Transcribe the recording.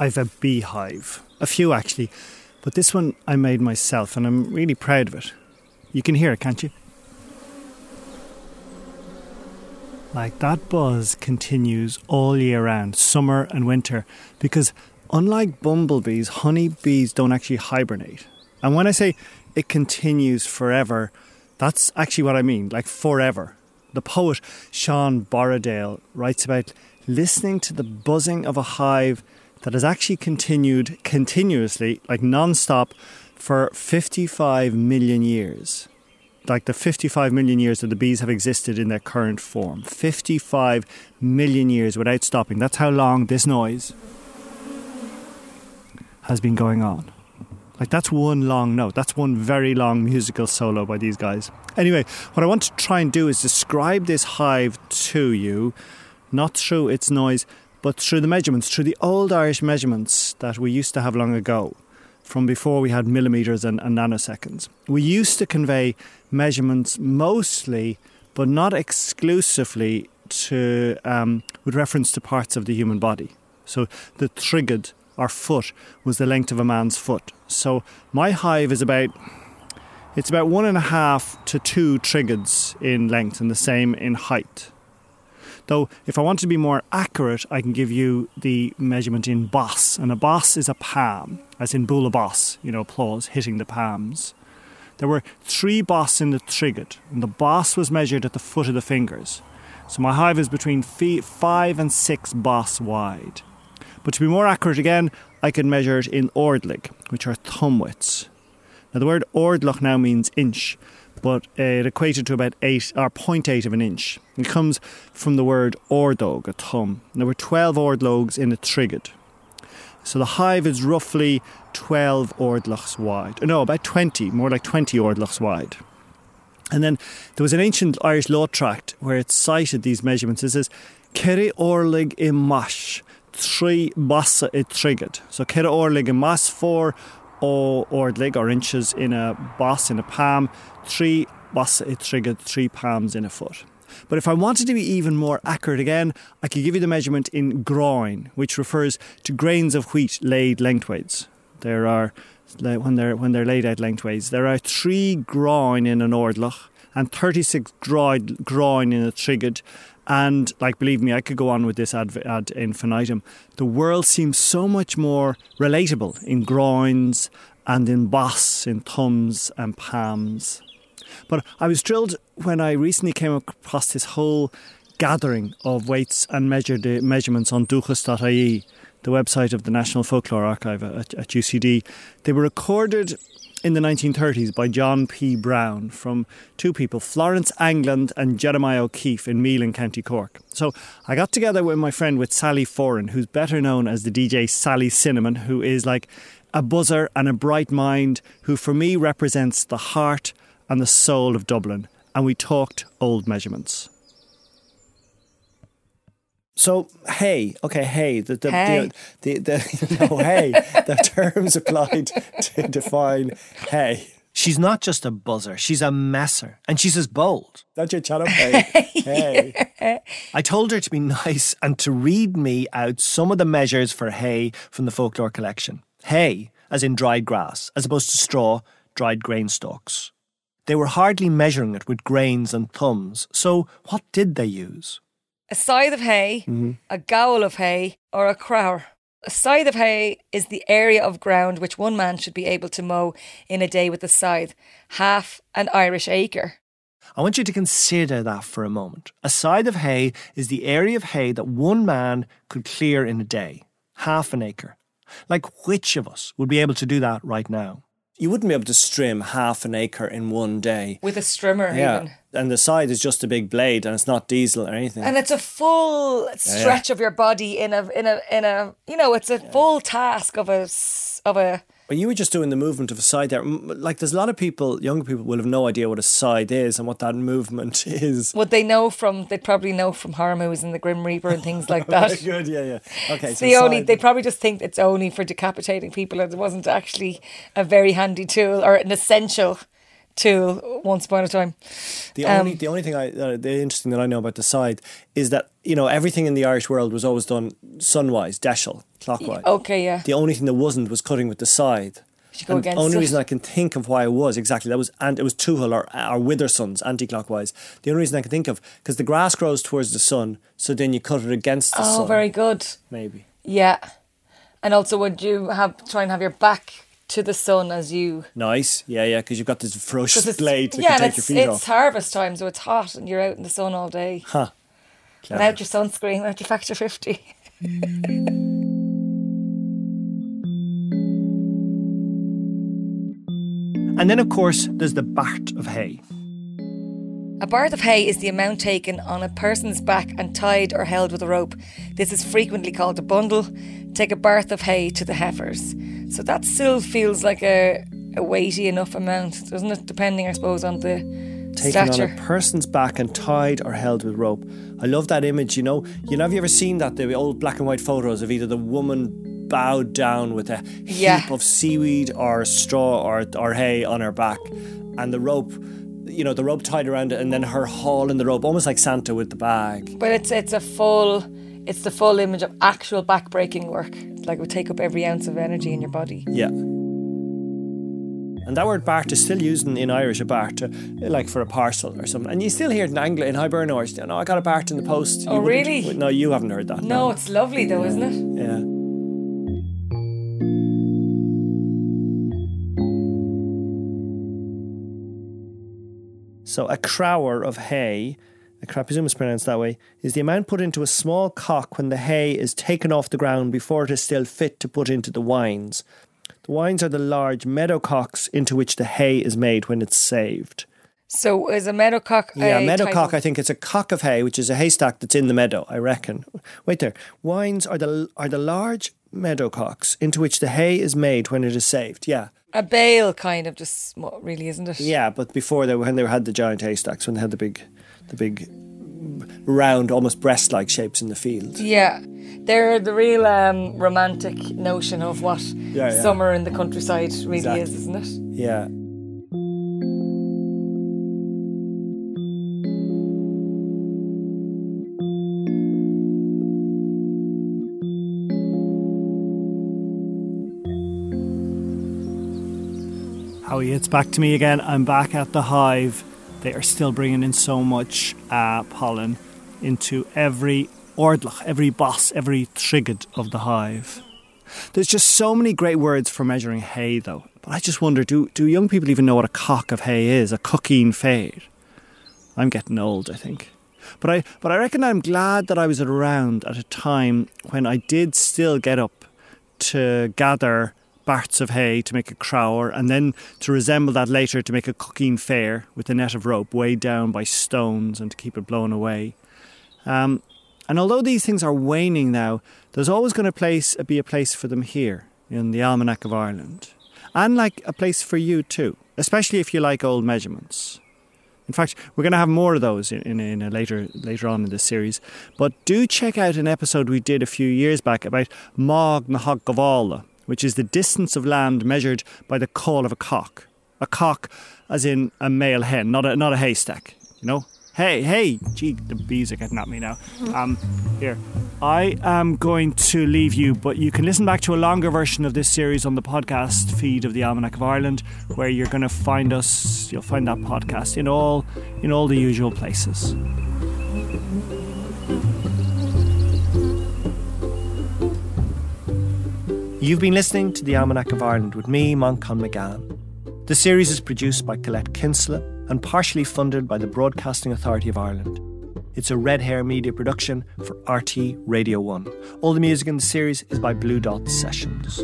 I've a beehive. A few actually. But this one I made myself and I'm really proud of it. You can hear it, can't you? Like that buzz continues all year round, summer and winter, because unlike bumblebees, honeybees don't actually hibernate. And when I say it continues forever, that's actually what I mean, like forever. The poet Sean Borrowdale writes about listening to the buzzing of a hive that has actually continued continuously, like non stop, for 55 million years. Like the 55 million years that the bees have existed in their current form. 55 million years without stopping. That's how long this noise has been going on. Like that's one long note. That's one very long musical solo by these guys. Anyway, what I want to try and do is describe this hive to you, not through its noise, but through the measurements, through the old Irish measurements that we used to have long ago, from before we had millimeters and, and nanoseconds. We used to convey measurements mostly, but not exclusively, to um, with reference to parts of the human body. So the trigid or foot was the length of a man's foot. So my hive is about it's about one and a half to two trigids in length and the same in height. Though, if I want to be more accurate, I can give you the measurement in bos. And a bos is a palm, as in bualadh bos, you know, applause, hitting the palms. There were three bos in the trigid, and the bos was measured at the foot of the fingers. So my hive is between five and six bos wide. But to be more accurate again, I can measure it in ordlig, which are thumb widths. Now the word ordloch now means inch, but eh, it equated to about 8 or 0.8 of an inch. It comes from the word ordog, a thumb. There were 12 ordlogs in a trigid. So the hive is roughly 12 ordlochs wide. No, about 20, more like 20 ordlochs wide. And then there was an ancient Irish law tract where it cited these measurements. It says, Keri orlig im mash, three bassa i trigid. So Keri orlig im mash, four o ordlig or inches in a boss in a palm, three was it triggered three palms in a foot. But if I wanted to be even more accurate again, I could give you the measurement in groin, which refers to grains of wheat laid lengthways. There are when they're when they're laid out lengthways. There are three groin in an ordlach and 36 groin in a trigid. And like, believe me, I could go on with this ad, ad infinitum. The world seems so much more relatable in groins and in bos, in thumbs and palms. But I was thrilled when I recently came across this whole gathering of weights and measured uh, measurements on duchas.ie, the website of the National Folklore Archive at, at UCD. They were recorded in the 1930s by John P. Brown from two people, Florence Angland and Jeremiah O'Keefe in Meath in County Cork. So I got together with my friend with Sally Foran, who's better known as the DJ Sally Cinnamon, who is like a buzzer and a bright mind, who for me represents the heart and the soul of Dublin. And we talked old measurements. So hey, okay, hey, the the hey. the, the, the no hey, the terms applied to define hey. She's not just a buzzer, she's a messer. And she's as bold. That's your channel hey. hey. I told her to be nice and to read me out some of the measures for hay from the folklore collection. Hay, as in dried grass, as opposed to straw, dried grain stalks. They were hardly measuring it with grains and thumbs, so what did they use? A scythe of hay, mm-hmm. a gowl of hay, or a crower. A scythe of hay is the area of ground which one man should be able to mow in a day with a scythe, half an Irish acre. I want you to consider that for a moment. A scythe of hay is the area of hay that one man could clear in a day, half an acre. Like, which of us would be able to do that right now? You wouldn't be able to strim half an acre in one day with a strimmer. Yeah, even. and the side is just a big blade, and it's not diesel or anything. And it's a full stretch yeah, of your body in a in a in a you know it's a yeah. full task of a of a but you were just doing the movement of a side there. Like, there's a lot of people, younger people, will have no idea what a side is and what that movement is. Would they know from? They'd probably know from horror movies and the Grim Reaper and things like that. Good, yeah, yeah. Okay, so the only they probably just think it's only for decapitating people, and it wasn't actually a very handy tool or an essential tool once upon a time. The Um, only the only thing I uh, the interesting that I know about the side is that you know everything in the Irish world was always done sunwise, deiseal, clockwise. Okay, yeah. The only thing that wasn't was cutting with the side. Should go And the only it. reason I can think of why it was exactly that was and it was tuathal or or widdershins anti-clockwise. The only reason I can think of because the grass grows towards the sun, so then you cut it against the Oh, sun. very good. maybe. Yeah. And also, would you have try and have your back to the sun as you? Nice, yeah, yeah, because you've got this it's- blade that yeah, can take your it's, feet it's off. harvest time, so it's hot, and you're out in the sun all day Huh. Clever. without your sunscreen, without your factor fifty. And then, of course, there's the Bart of hay. A barth of hay is the amount taken on a person's back and tied or held with a rope. This is frequently called a bundle. Take a barth of hay to the heifers. So that still feels like a, a weighty enough amount, doesn't it? Depending, I suppose, on the taken stature. on a person's back and tied or held with rope. I love that image. You know, you know, have you ever seen that the old black and white photos of either the woman bowed down with a heap Yeah. of seaweed or straw or or hay on her back, and the rope, you know, the rope tied around it, and then her hauling the rope, almost like Santa with the bag. But it's it's a full it's the full image of actual backbreaking work. Like it would take up every ounce of energy in your body. Yeah. And that word bart is still used in, in Irish, a bart, like for a parcel or something. And you still hear it in Anglo, in Hiberno, or, no, I got a bart in the post. Oh, You really? No, you haven't heard that. No, it's lovely though, isn't it? Yeah. So a crower of hay, I presume it's pronounced that way, is the amount put into a small cock when the hay is taken off the ground before it is still fit to put into the wines. The wines are the large meadow cocks into which the hay is made when it's saved. So is a meadow cock? Yeah, a meadow cock. of- I think it's a cock of hay, which is a haystack that's in the meadow. I reckon. Wait there. Wines are the are the large meadow cocks into which the hay is made when it is saved. Yeah, a bale kind of just what really isn't it? yeah. But before they when they had the giant haystacks, when they had the big, the big, round, almost breast-like shapes in the field. Yeah. They're the real um, romantic notion of what yeah. summer in the countryside really Exactly. is, isn't it? Yeah. Howie, it's back to me again. I'm back at the hive. They are still bringing in so much uh, pollen into every ordlach, every boss, every trigid of the hive. There's just so many great words for measuring hay, though. But I just wonder do, do young people even know what a cock of hay is? A cooking fade? I'm getting old, I think. But I, but I reckon I'm glad that I was around at a time when I did still get up to gather barts of hay to make a crower, and then to resemble that later to make a cooking fair with a net of rope weighed down by stones and to keep it blown away. Um, and although these things are waning now, there's always going to place be a place for them here in the Almanac of Ireland, and like a place for you too, especially if you like old measurements. In fact, we're going to have more of those in, in, in a later later on in this series. But do check out an episode we did a few years back about Mog na Hog Gavala, which is the distance of land measured by the call of a cock. A cock, as in a male hen, not a not a haystack. You know. Hey, hey, gee, the bees are getting at me now. Um, here, I am going to leave you, but you can listen back to a longer version of this series on the podcast feed of the Almanac of Ireland, where you're going to find us. You'll find that podcast in all in all the usual places. You've been listening to the Almanac of Ireland with me, Manchán Magan. The series is produced by Colette Kinsella and partially funded by the Broadcasting Authority of Ireland. It's a Red Hare Media production for RTÉ Radio 1. All the music in the series is by Blue Dot Sessions.